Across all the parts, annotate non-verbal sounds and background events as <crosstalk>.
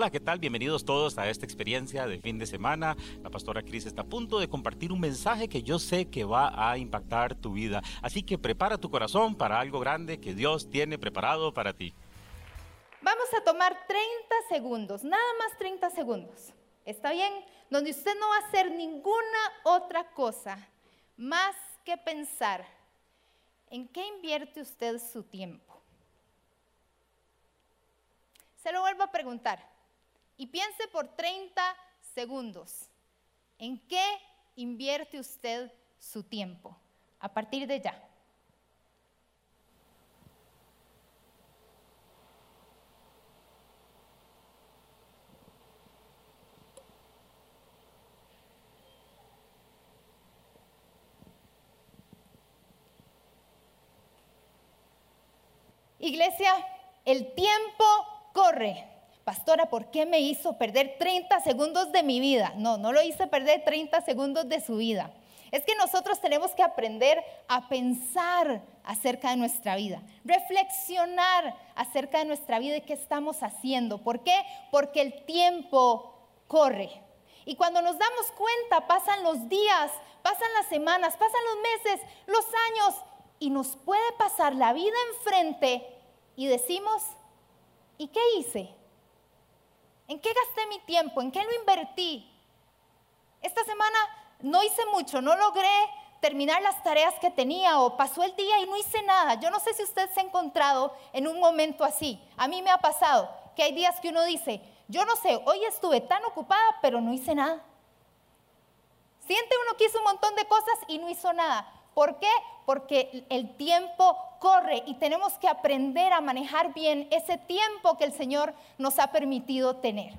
Hola, ¿qué tal? Bienvenidos todos a esta experiencia de fin de semana. La pastora Cris está a punto de compartir un mensaje que yo sé que va a impactar tu vida. Así que prepara tu corazón para algo grande que Dios tiene preparado para ti. Vamos a tomar 30 segundos, nada más 30 segundos. ¿Está bien? Donde usted no va a hacer ninguna otra cosa más que pensar en qué invierte usted su tiempo. Se lo vuelvo a preguntar y piense por 30 segundos. ¿En qué invierte usted su tiempo? A partir de ya. Iglesia, el tiempo corre pastora, ¿por qué me hizo perder 30 segundos de mi vida? No, no lo hice perder 30 segundos de su vida. Es que nosotros tenemos que aprender a pensar acerca de nuestra vida, reflexionar acerca de nuestra vida y qué estamos haciendo. ¿Por qué? Porque el tiempo corre. Y cuando nos damos cuenta, pasan los días, pasan las semanas, pasan los meses, los años, y nos puede pasar la vida enfrente y decimos, ¿y qué hice? ¿En qué gasté mi tiempo? ¿En qué lo invertí? Esta semana no hice mucho, no logré terminar las tareas que tenía o pasó el día y no hice nada. Yo no sé si usted se ha encontrado en un momento así. A mí me ha pasado que hay días que uno dice, yo no sé, hoy estuve tan ocupada, pero no hice nada. Siente uno que hizo un montón de cosas y no hizo nada. ¿Por qué? Porque el tiempo corre y tenemos que aprender a manejar bien ese tiempo que el Señor nos ha permitido tener.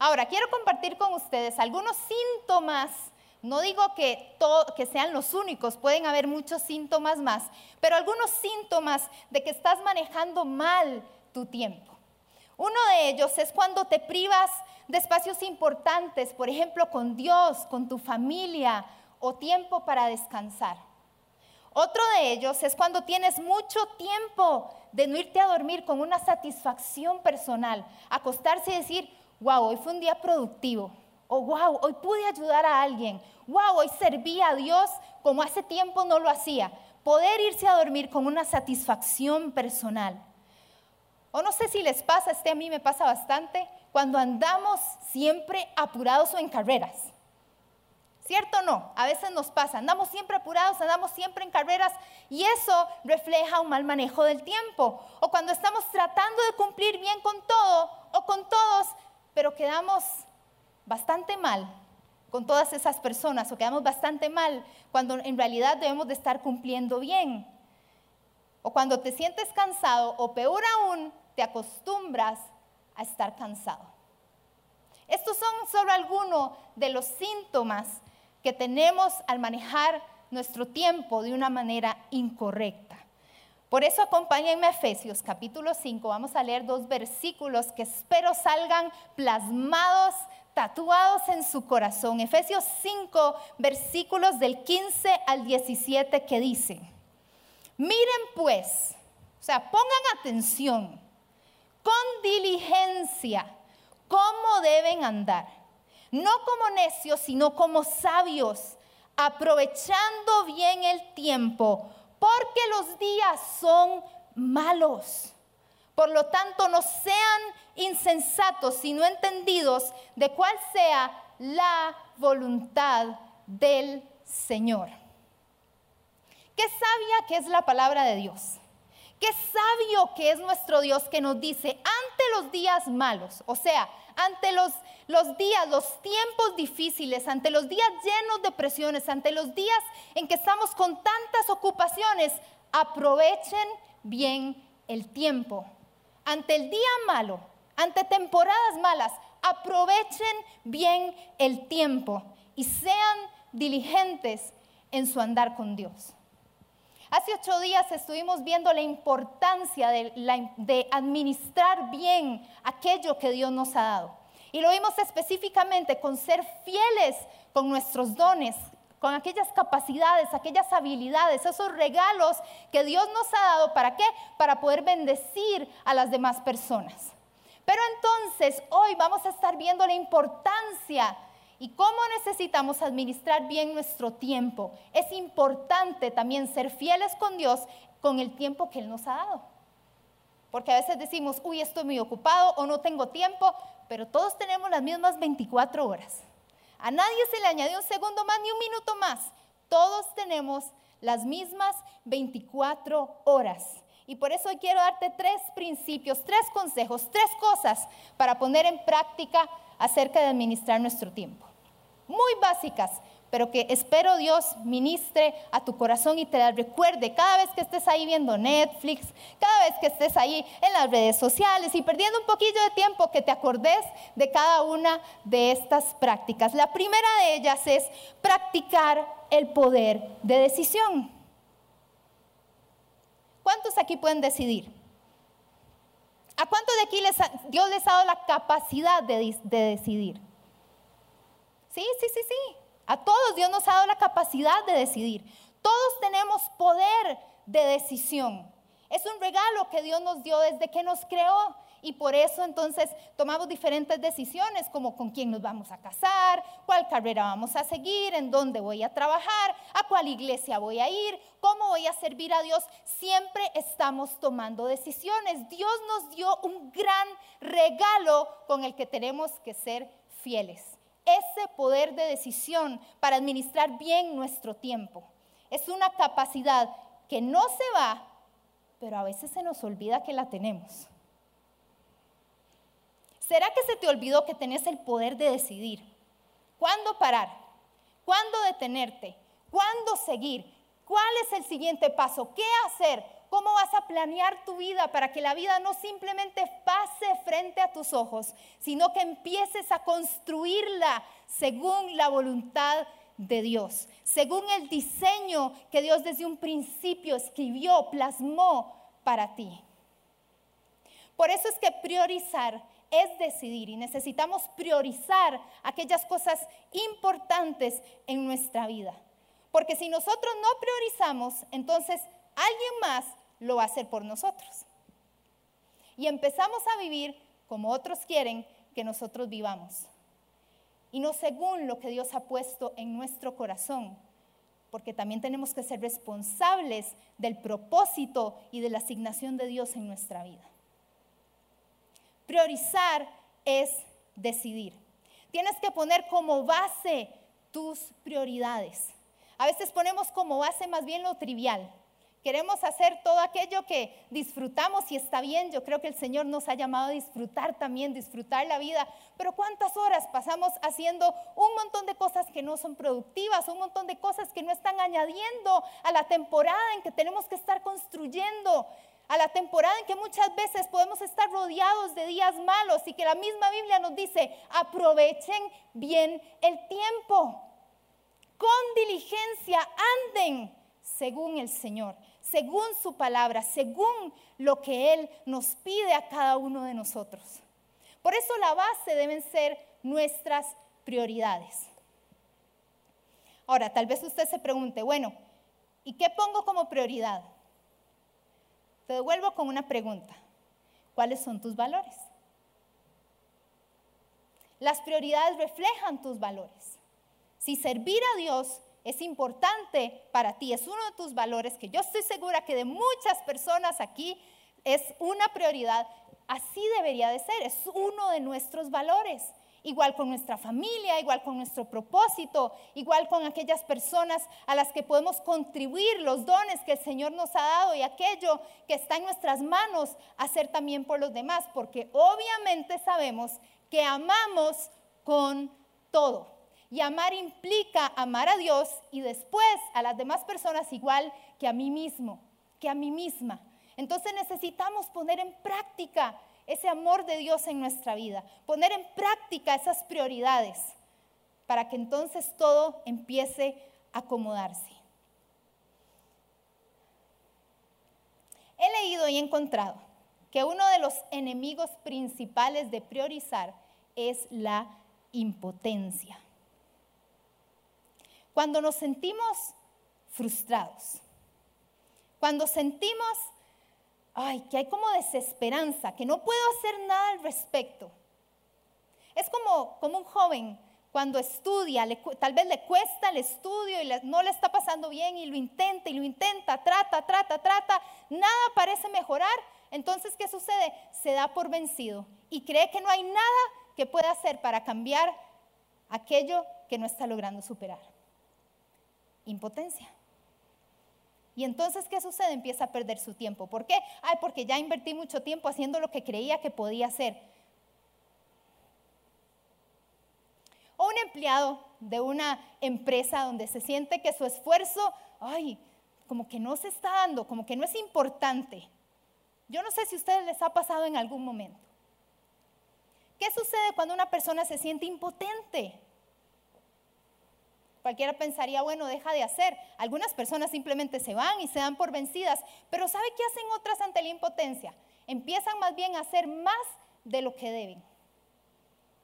Ahora, quiero compartir con ustedes algunos síntomas. No digo que, que sean los únicos, pueden haber muchos síntomas más, pero algunos síntomas de que estás manejando mal tu tiempo. Uno de ellos es cuando te privas de espacios importantes, por ejemplo, con Dios, con tu familia o tiempo para descansar. Otro de ellos es cuando tienes mucho tiempo de no irte a dormir con una satisfacción personal, acostarse y decir, wow, hoy fue un día productivo, o wow, hoy pude ayudar a alguien, wow, hoy serví a Dios como hace tiempo no lo hacía. Poder irse a dormir con una satisfacción personal. O no sé si les pasa, este a mí me pasa bastante, cuando andamos siempre apurados o en carreras. ¿Cierto o no? A veces nos pasa, andamos siempre apurados, andamos siempre en carreras y eso refleja un mal manejo del tiempo. O cuando estamos tratando de cumplir bien con todo o con todos, pero quedamos bastante mal con todas esas personas o quedamos bastante mal cuando en realidad debemos de estar cumpliendo bien. O cuando te sientes cansado o peor aún, te acostumbras a estar cansado. Estos son solo algunos de los síntomas que tenemos al manejar nuestro tiempo de una manera incorrecta. Por eso acompáñenme a Efesios capítulo 5. Vamos a leer dos versículos que espero salgan plasmados, tatuados en su corazón. Efesios 5, versículos del 15 al 17 que dicen, miren pues, o sea, pongan atención, con diligencia, cómo deben andar no como necios, sino como sabios, aprovechando bien el tiempo, porque los días son malos. Por lo tanto, no sean insensatos, sino entendidos de cuál sea la voluntad del Señor. Qué sabia que es la palabra de Dios. Qué sabio que es nuestro Dios que nos dice, ante los días malos, o sea, ante los, los días, los tiempos difíciles, ante los días llenos de presiones, ante los días en que estamos con tantas ocupaciones, aprovechen bien el tiempo. Ante el día malo, ante temporadas malas, aprovechen bien el tiempo y sean diligentes en su andar con Dios. Hace ocho días estuvimos viendo la importancia de, administrar bien aquello que Dios nos ha dado. Y lo vimos específicamente con ser fieles con nuestros dones, con aquellas capacidades, aquellas habilidades, esos regalos que Dios nos ha dado. ¿Para qué? Para poder bendecir a las demás personas. Pero entonces hoy vamos a estar viendo la importancia y cómo necesitamos administrar bien nuestro tiempo. Es importante también ser fieles con Dios con el tiempo que Él nos ha dado. Porque a veces decimos, uy, estoy muy ocupado o no tengo tiempo, pero todos tenemos las mismas 24 horas. A nadie se le añadió un segundo más ni un minuto más. Todos tenemos las mismas 24 horas. Y por eso quiero darte tres principios, tres consejos, tres cosas para poner en práctica acerca de administrar nuestro tiempo. Muy básicas, pero que espero Dios ministre a tu corazón y te las recuerde cada vez que estés ahí viendo Netflix, cada vez que estés ahí en las redes sociales y perdiendo un poquillo de tiempo que te acordes de cada una de estas prácticas. La primera de ellas es practicar el poder de decisión. ¿Cuántos aquí pueden decidir? ¿A cuántos de aquí les Dios les ha dado la capacidad de, de decidir? Sí, sí, sí, sí. A todos Dios nos ha dado la capacidad de decidir. Todos tenemos poder de decisión. Es un regalo que Dios nos dio desde que nos creó. Y por eso entonces tomamos diferentes decisiones como con quién nos vamos a casar, cuál carrera vamos a seguir, en dónde voy a trabajar, a cuál iglesia voy a ir, cómo voy a servir a Dios. Siempre estamos tomando decisiones. Dios nos dio un gran regalo con el que tenemos que ser fieles ese poder de decisión para administrar bien nuestro tiempo. Es una capacidad que no se va, pero a veces se nos olvida que la tenemos. ¿Será que se te olvidó que tenés el poder de decidir? ¿Cuándo parar? ¿Cuándo detenerte? ¿Cuándo seguir? ¿Cuál es el siguiente paso? ¿Qué hacer? ¿Cómo vas a planear tu vida para que la vida no simplemente pase frente a tus ojos, sino que empieces a construirla según la voluntad de Dios, según el diseño que Dios desde un principio escribió, plasmó para ti? Por eso es que priorizar es decidir y necesitamos priorizar aquellas cosas importantes en nuestra vida. Porque si nosotros no priorizamos, entonces alguien más lo va a hacer por nosotros. Y empezamos a vivir como otros quieren que nosotros vivamos. Y no según lo que Dios ha puesto en nuestro corazón, porque también tenemos que ser responsables del propósito y de la asignación de Dios en nuestra vida. Priorizar es decidir. Tienes que poner como base tus prioridades. A veces ponemos como base más bien lo trivial. Queremos hacer todo aquello que disfrutamos y está bien. Yo creo que el Señor nos ha llamado a disfrutar también, disfrutar la vida. Pero ¿cuántas horas pasamos haciendo un montón de cosas que no son productivas, un montón de cosas que no están añadiendo a la temporada en que tenemos que estar construyendo? A la temporada en que muchas veces podemos estar rodeados de días malos y que la misma Biblia nos dice, aprovechen bien el tiempo. Con diligencia anden según el Señor según su palabra, según lo que Él nos pide a cada uno de nosotros. Por eso la base deben ser nuestras prioridades. Ahora, tal vez usted se pregunte, bueno, ¿y qué pongo como prioridad? Te devuelvo con una pregunta. ¿Cuáles son tus valores? Las prioridades reflejan tus valores. Si servir a Dios es importante para ti, es uno de tus valores que yo estoy segura que de muchas personas aquí es una prioridad, así debería de ser, es uno de nuestros valores. Igual con nuestra familia, igual con nuestro propósito, igual con aquellas personas a las que podemos contribuir los dones que el Señor nos ha dado y aquello que está en nuestras manos hacer también por los demás, porque obviamente sabemos que amamos con todo. Y amar implica amar a Dios y después a las demás personas igual que a mí mismo, que a mí misma. Entonces necesitamos poner en práctica ese amor de Dios en nuestra vida, poner en práctica esas prioridades para que entonces todo empiece a acomodarse. He leído y encontrado que uno de los enemigos principales de priorizar es la impotencia. Cuando nos sentimos frustrados, cuando sentimos, ay, que hay como desesperanza, que no puedo hacer nada al respecto. Es como, como un joven cuando estudia, tal vez le cuesta el estudio y no le está pasando bien y lo intenta y lo intenta, trata, trata, trata, nada parece mejorar. Entonces, ¿qué sucede? Se da por vencido y cree que no hay nada que pueda hacer para cambiar aquello que no está logrando superar. Impotencia. Y entonces, ¿qué sucede? Empieza a perder su tiempo. ¿Por qué? Ay, porque ya invertí mucho tiempo haciendo lo que creía que podía hacer. O un empleado de una empresa donde se siente que su esfuerzo, ay, como que no se está dando, como que no es importante. Yo no sé si a ustedes les ha pasado en algún momento. ¿Qué sucede cuando una persona se siente impotente? Cualquiera pensaría, bueno, deja de hacer. Algunas personas simplemente se van y se dan por vencidas, pero ¿sabe qué hacen otras ante la impotencia? Empiezan más bien a hacer más de lo que deben,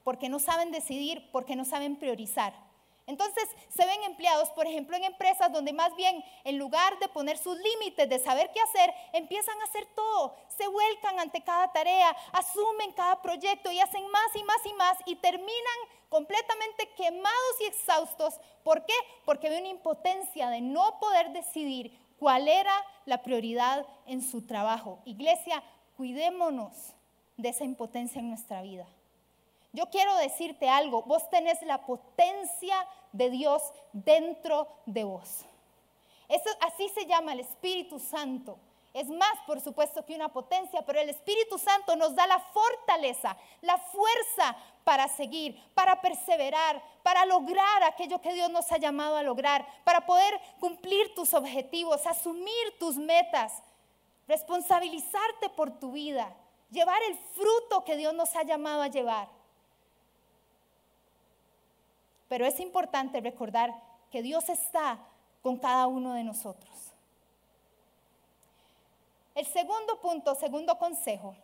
porque no saben decidir, porque no saben priorizar. Entonces se ven empleados, por ejemplo, en empresas donde más bien en lugar de poner sus límites, de saber qué hacer, empiezan a hacer todo, se vuelcan ante cada tarea, asumen cada proyecto y hacen más y más y más y terminan completamente quemados y exhaustos. ¿Por qué? Porque hay una impotencia de no poder decidir cuál era la prioridad en su trabajo. Iglesia, cuidémonos de esa impotencia en nuestra vida. Yo quiero decirte algo, vos tenés la potencia de Dios dentro de vos. Eso, así se llama el Espíritu Santo. Es más, por supuesto, que una potencia, pero el Espíritu Santo nos da la fortaleza, la fuerza para seguir, para perseverar, para lograr aquello que Dios nos ha llamado a lograr, para poder cumplir tus objetivos, asumir tus metas, responsabilizarte por tu vida, llevar el fruto que Dios nos ha llamado a llevar. Pero es importante recordar que Dios está con cada uno de nosotros. El segundo punto, segundo consejo,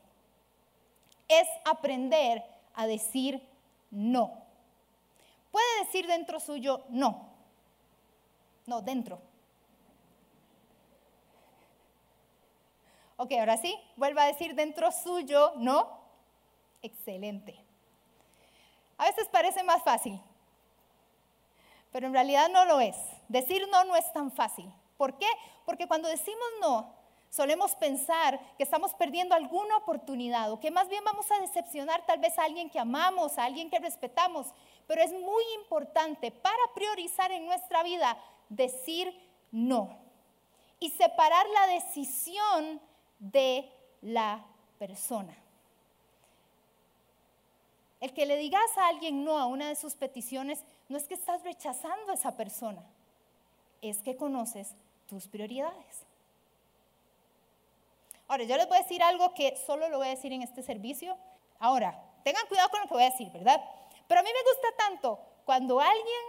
es aprender a decir no. Puede decir dentro suyo no. No, dentro. Ok, ahora sí, vuelva a decir dentro suyo no. Excelente. A veces parece más fácil, pero en realidad no lo es. Decir no no es tan fácil. ¿Por qué? Porque cuando decimos no, solemos pensar que estamos perdiendo alguna oportunidad o que más bien vamos a decepcionar tal vez a alguien que amamos, a alguien que respetamos. Pero es muy importante para priorizar en nuestra vida decir no y separar la decisión de la persona. El que le digas a alguien no a una de sus peticiones no es que estás rechazando a esa persona, es que conoces tus prioridades. Ahora, yo les voy a decir algo que solo lo voy a decir en este servicio. Ahora, tengan cuidado con lo que voy a decir, ¿verdad? Pero a mí me gusta tanto cuando alguien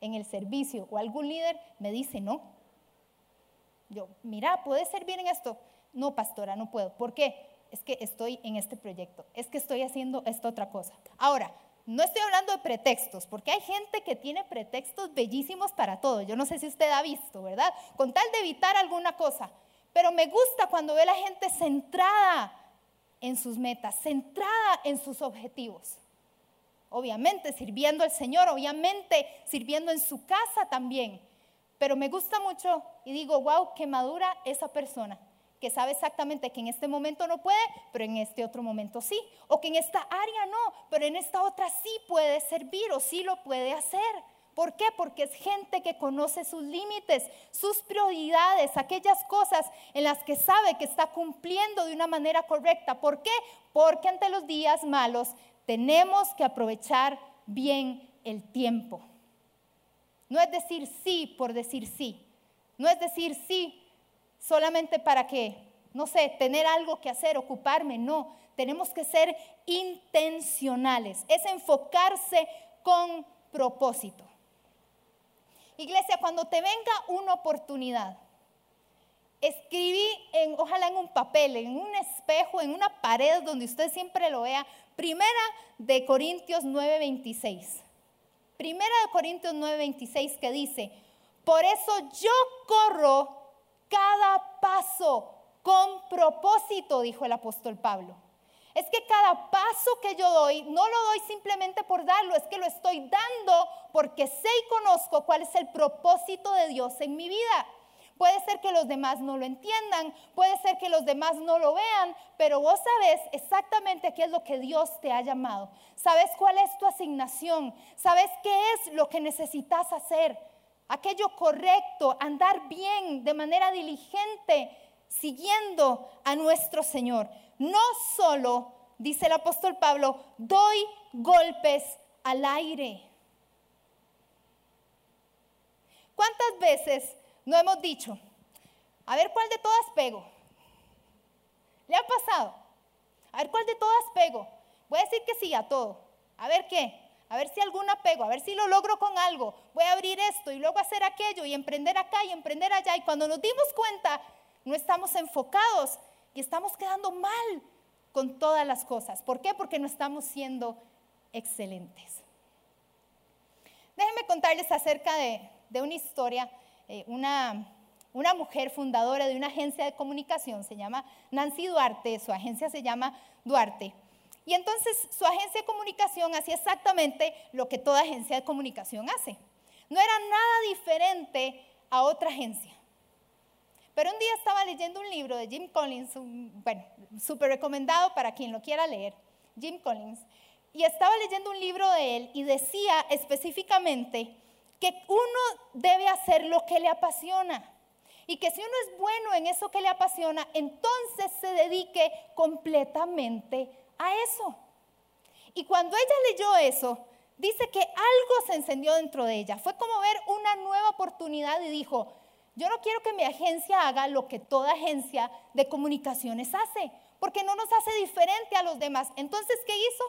en el servicio o algún líder me dice no. Yo, mira, ¿puedes servir en esto? No, pastora, no puedo. ¿Por qué? Es que estoy en este proyecto, es que estoy haciendo esta otra cosa. Ahora, no estoy hablando de pretextos, porque hay gente que tiene pretextos bellísimos para todo. Yo no sé si usted ha visto, ¿verdad? Con tal de evitar alguna cosa. Pero me gusta cuando ve a la gente centrada en sus metas, centrada en sus objetivos. Obviamente sirviendo al Señor, obviamente sirviendo en su casa también. Pero me gusta mucho y digo, wow, qué madura esa persona que sabe exactamente que en este momento no puede, pero en este otro momento sí. O que en esta área no, pero en esta otra sí puede servir o sí lo puede hacer. ¿Por qué? Porque es gente que conoce sus límites, sus prioridades, aquellas cosas en las que sabe que está cumpliendo de una manera correcta. ¿Por qué? Porque ante los días malos tenemos que aprovechar bien el tiempo. No es decir sí por decir sí. No es decir sí solamente para que, no sé, tener algo que hacer, ocuparme, no. Tenemos que ser intencionales, es enfocarse con propósito. Iglesia, cuando te venga una oportunidad, escribí en, ojalá en un papel, en un espejo, en una pared donde usted siempre lo vea, Primera de Corintios 9:26. Primera de Corintios 9:26 que dice, por eso yo corro cada paso con propósito, dijo el apóstol Pablo. Es que cada paso que yo doy, no lo doy simplemente por darlo, es que lo estoy dando porque sé y conozco cuál es el propósito de Dios en mi vida. Puede ser que los demás no lo entiendan, puede ser que los demás no lo vean, pero vos sabes exactamente qué es lo que Dios te ha llamado. Sabes cuál es tu asignación, sabes qué es lo que necesitas hacer, aquello correcto, andar bien, de manera diligente, siguiendo a nuestro Señor no solo, dice el apóstol Pablo, doy golpes al aire. ¿Cuántas veces no hemos dicho, a ver cuál de todas pego? ¿Le ha pasado? A ver cuál de todas pego. Voy a decir que sí a todo. A ver qué. A ver si alguna pego, a ver si lo logro con algo. Voy a abrir esto y luego hacer aquello y emprender acá y emprender allá. Y cuando nos dimos cuenta, no estamos enfocados y estamos quedando mal con todas las cosas. ¿Por qué? Porque no estamos siendo excelentes. Déjenme contarles acerca de, una historia. Eh, una, una mujer fundadora de una agencia de comunicación, se llama Nancy Duarte, su agencia se llama Duarte. Y entonces su agencia de comunicación hacía exactamente lo que toda agencia de comunicación hace. No era nada diferente a otra agencia. Pero un día estaba leyendo un libro de Jim Collins, bueno, súper recomendado para quien lo quiera leer, Jim Collins, y estaba leyendo un libro de él y decía específicamente que uno debe hacer lo que le apasiona y que si uno es bueno en eso que le apasiona, entonces se dedique completamente a eso. Y cuando ella leyó eso, dice que algo se encendió dentro de ella. Fue como ver una nueva oportunidad y dijo, yo no quiero que mi agencia haga lo que toda agencia de comunicaciones hace, porque no nos hace diferente a los demás. Entonces, ¿qué hizo?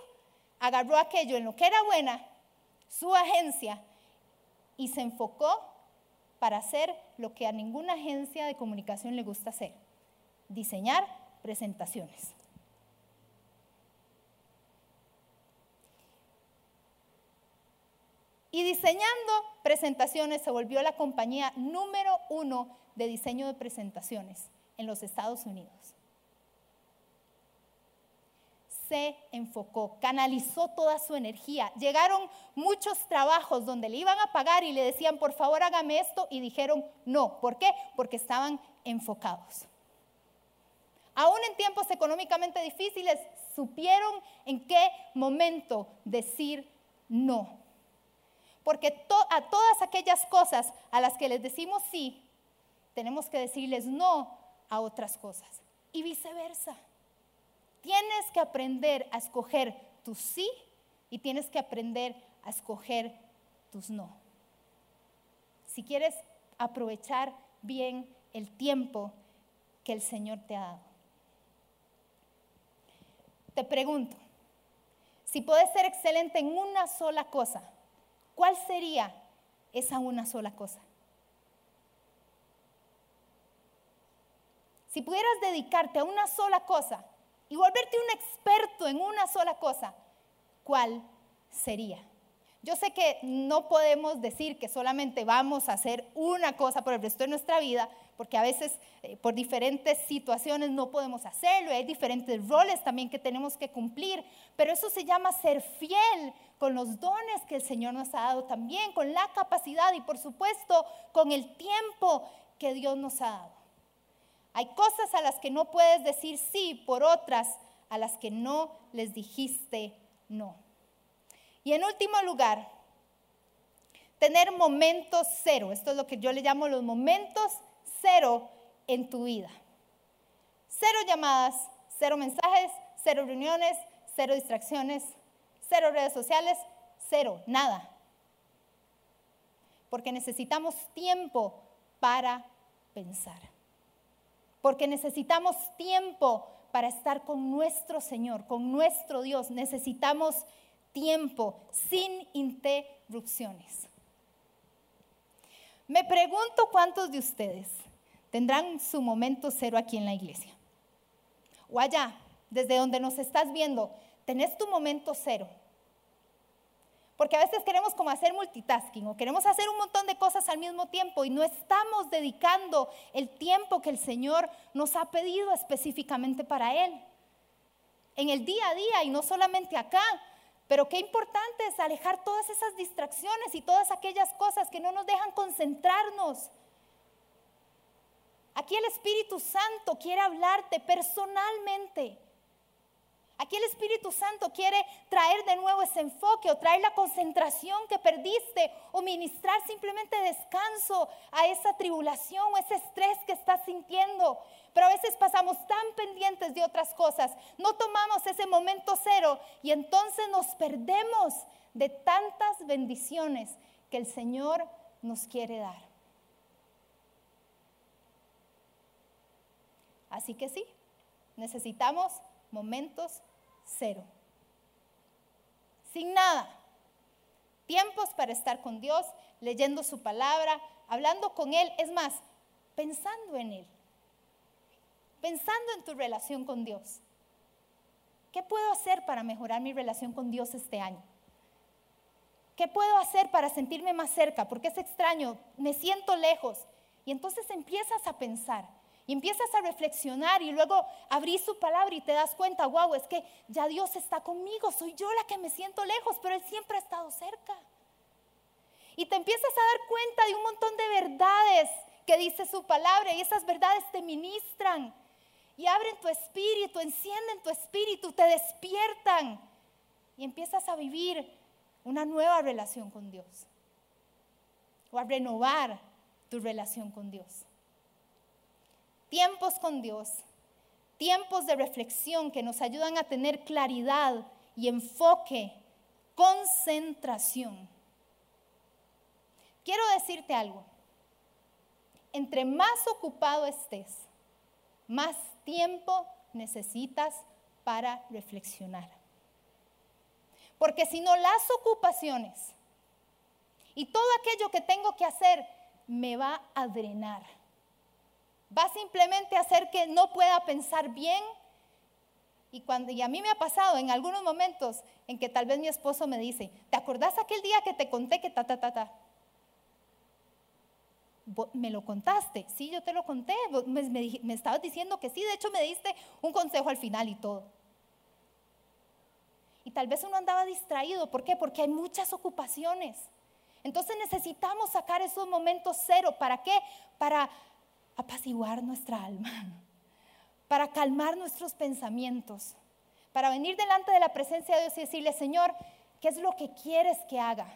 Agarró aquello en lo que era buena, su agencia, y se enfocó para hacer lo que a ninguna agencia de comunicación le gusta hacer, diseñar presentaciones. Y diseñando presentaciones se volvió la compañía número uno de diseño de presentaciones en los Estados Unidos. Se enfocó, canalizó toda su energía. Llegaron muchos trabajos donde le iban a pagar y le decían, por favor hágame esto, y dijeron no. ¿Por qué? Porque estaban enfocados. Aún en tiempos económicamente difíciles, supieron en qué momento decir no. Porque a todas aquellas cosas a las que les decimos sí, tenemos que decirles no a otras cosas. Y viceversa. Tienes que aprender a escoger tu sí y tienes que aprender a escoger tus no. Si quieres aprovechar bien el tiempo que el Señor te ha dado. Te pregunto, si puedes ser excelente en una sola cosa, ¿Cuál sería esa una sola cosa? Si pudieras dedicarte a una sola cosa y volverte un experto en una sola cosa, ¿cuál sería? Yo sé que no podemos decir que solamente vamos a hacer una cosa por el resto de nuestra vida, porque a veces eh, por diferentes situaciones no podemos hacerlo, hay diferentes roles también que tenemos que cumplir, pero eso se llama ser fiel con los dones que el Señor nos ha dado también, con la capacidad y por supuesto con el tiempo que Dios nos ha dado. Hay cosas a las que no puedes decir sí, por otras a las que no les dijiste no. Y en último lugar, tener momentos cero. Esto es lo que yo le llamo los momentos cero en tu vida. Cero llamadas, cero mensajes, cero reuniones, cero distracciones, cero redes sociales, cero, nada. Porque necesitamos tiempo para pensar. Porque necesitamos tiempo para estar con nuestro Señor, con nuestro Dios. Necesitamos tiempo sin interrupciones. Me pregunto cuántos de ustedes tendrán su momento cero aquí en la iglesia. O allá, desde donde nos estás viendo, tenés tu momento cero. Porque a veces queremos como hacer multitasking o queremos hacer un montón de cosas al mismo tiempo y no estamos dedicando el tiempo que el Señor nos ha pedido específicamente para Él. En el día a día y no solamente acá, pero qué importante es alejar todas esas distracciones y todas aquellas cosas que no nos dejan concentrarnos. Aquí el Espíritu Santo quiere hablarte personalmente. Aquí el Espíritu Santo quiere traer de nuevo ese enfoque o traer la concentración que perdiste o ministrar simplemente descanso a esa tribulación o ese estrés que estás sintiendo. Pero a veces pasamos tan pendientes de otras cosas, no tomamos ese momento cero y entonces nos perdemos de tantas bendiciones que el Señor nos quiere dar. Así que sí, necesitamos momentos cero. Sin nada. Tiempos para estar con Dios, leyendo su palabra, hablando con Él. Es más, pensando en Él. Pensando en tu relación con Dios. ¿Qué puedo hacer para mejorar mi relación con Dios este año? ¿Qué puedo hacer para sentirme más cerca? Porque es extraño, me siento lejos. Y entonces empiezas a pensar, y empiezas a reflexionar y luego abrís su palabra y te das cuenta, wow, es que ya Dios está conmigo, soy yo la que me siento lejos, pero Él siempre ha estado cerca. Y te empiezas a dar cuenta de un montón de verdades que dice su palabra y esas verdades te ministran y abren tu espíritu, encienden tu espíritu, te despiertan y empiezas a vivir una nueva relación con Dios o a renovar tu relación con Dios tiempos con Dios, tiempos de reflexión que nos ayudan a tener claridad y enfoque, concentración. Quiero decirte algo. Entre más ocupado estés, más tiempo necesitas para reflexionar. Porque si no, las ocupaciones y todo aquello que tengo que hacer me va a drenar va simplemente a hacer que no pueda pensar bien. Y, cuando, a mí me ha pasado en algunos momentos en que tal vez mi esposo me dice, ¿te acordás aquel día que te conté que ta, ta, ta, ta? ¿Me lo contaste? Sí, yo te lo conté. Me, me, me estabas diciendo que sí, de hecho me diste un consejo al final y todo. Y tal vez uno andaba distraído. ¿Por qué? Porque hay muchas ocupaciones. Entonces necesitamos sacar esos momentos cero. ¿Para qué? Para apaciguar nuestra alma, <laughs> para calmar nuestros pensamientos, para venir delante de la presencia de Dios y decirle, Señor, ¿qué es lo que quieres que haga?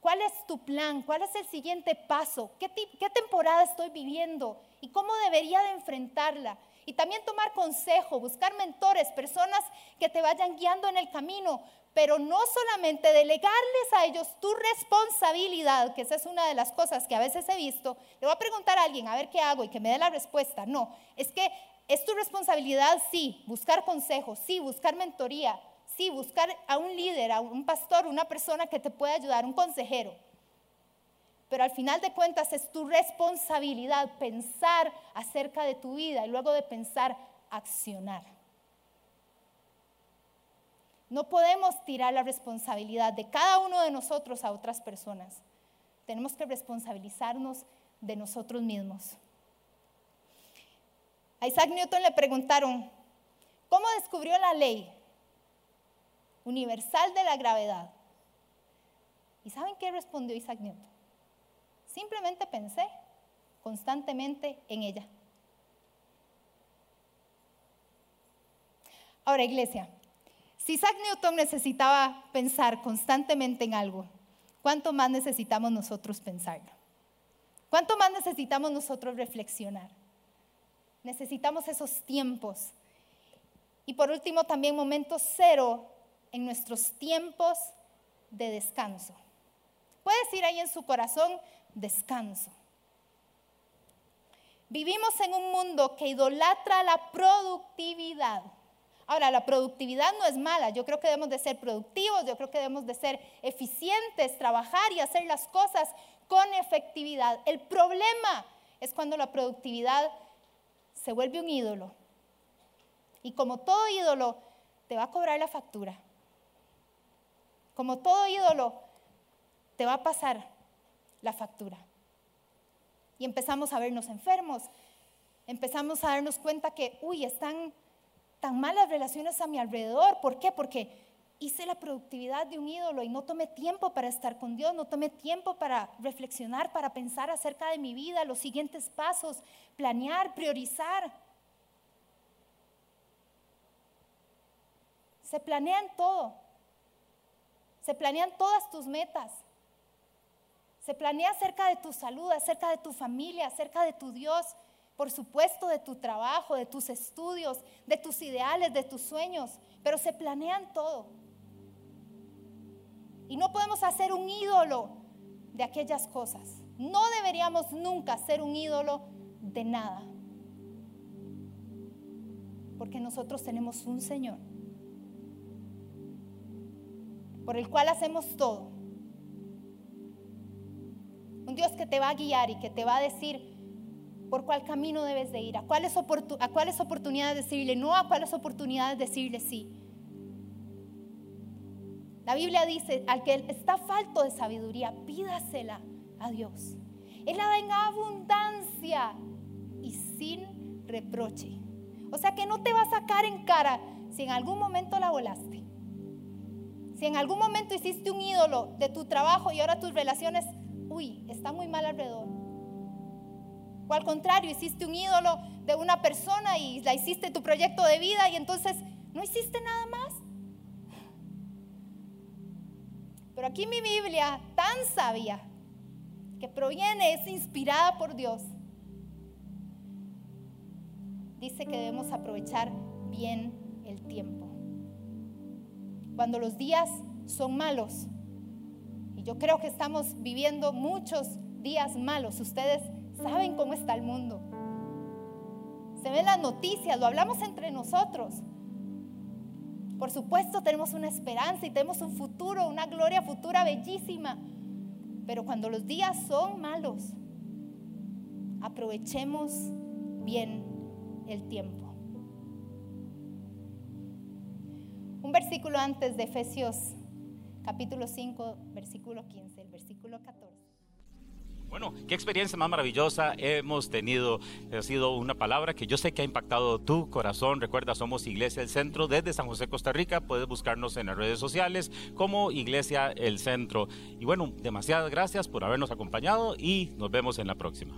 ¿Cuál es tu plan? ¿Cuál es el siguiente paso? ¿Qué, temporada estoy viviendo? ¿Y cómo debería de enfrentarla? Y también tomar consejo, buscar mentores, personas que te vayan guiando en el camino, pero no solamente delegarles a ellos tu responsabilidad, que esa es una de las cosas que a veces he visto, le voy a preguntar a alguien a ver qué hago y que me dé la respuesta. No, es que es tu responsabilidad, sí, buscar consejos, sí, buscar mentoría, sí, buscar a un líder, a un pastor, una persona que te pueda ayudar, un consejero. Pero al final de cuentas es tu responsabilidad pensar acerca de tu vida y luego de pensar, accionar. No podemos tirar la responsabilidad de cada uno de nosotros a otras personas. Tenemos que responsabilizarnos de nosotros mismos. A Isaac Newton le preguntaron, ¿cómo descubrió la ley universal de la gravedad? ¿Y saben qué respondió Isaac Newton? Simplemente pensé constantemente en ella. Ahora, iglesia, si Isaac Newton necesitaba pensar constantemente en algo, ¿cuánto más necesitamos nosotros pensarlo? ¿Cuánto más necesitamos nosotros reflexionar? Necesitamos esos tiempos. Y por último, también momentos cero en nuestros tiempos de descanso. Puede decir ahí en su corazón, descanso. Vivimos en un mundo que idolatra la productividad. Ahora, la productividad no es mala. Yo creo que debemos de ser productivos, yo creo que debemos de ser eficientes, trabajar y hacer las cosas con efectividad. El problema es cuando la productividad se vuelve un ídolo. Y como todo ídolo, te va a cobrar la factura. como todo ídolo, te va a pasar la factura. Y empezamos a vernos enfermos, empezamos a darnos cuenta que, uy, están tan malas relaciones a mi alrededor. ¿Por qué? Porque hice la productividad de un ídolo y no tomé tiempo para estar con Dios, no tomé tiempo para reflexionar, para pensar acerca de mi vida, los siguientes pasos, planear, priorizar. Se planean todo. Se planean todas tus metas. Se planea acerca de tu salud, acerca de tu familia, acerca de tu Dios, por supuesto de tu trabajo, de tus estudios, de tus ideales, de tus sueños, pero se planean todo. Y no podemos hacer un ídolo de aquellas cosas. No deberíamos nunca ser un ídolo de nada. Porque nosotros tenemos un Señor por el cual hacemos todo. Un Dios que te va a guiar y que te va a decir por cuál camino debes de ir, a cuáles, a cuáles oportunidades decirle no, a cuáles oportunidades decirle sí. La Biblia dice, al que está falto de sabiduría, pídasela a Dios. Él la da en abundancia y sin reproche. O sea que no te va a sacar en cara si en algún momento la volaste. Si en algún momento hiciste un ídolo de tu trabajo y ahora tus relaciones, uy, está muy mal alrededor. O al contrario, hiciste un ídolo de una persona y la hiciste tu proyecto de vida y entonces no hiciste nada más. Pero aquí mi Biblia, tan sabia, que proviene, es inspirada por Dios, dice que debemos aprovechar bien el tiempo cuando los días son malos. Y yo creo que estamos viviendo muchos días malos. Ustedes saben cómo está el mundo. Se ven las noticias, lo hablamos entre nosotros. Por supuesto tenemos una esperanza y tenemos un futuro, una gloria futura bellísima. Pero cuando los días son malos, aprovechemos bien el tiempo. Un versículo antes de Efesios capítulo 5, versículo 15, el versículo 14. Bueno, qué experiencia más maravillosa hemos tenido. Ha sido una palabra que yo sé que ha impactado tu corazón. Recuerda, somos Iglesia El Centro desde San José, Costa Rica. Puedes buscarnos en las redes sociales como Iglesia El Centro. Y bueno, demasiadas gracias por habernos acompañado y nos vemos en la próxima.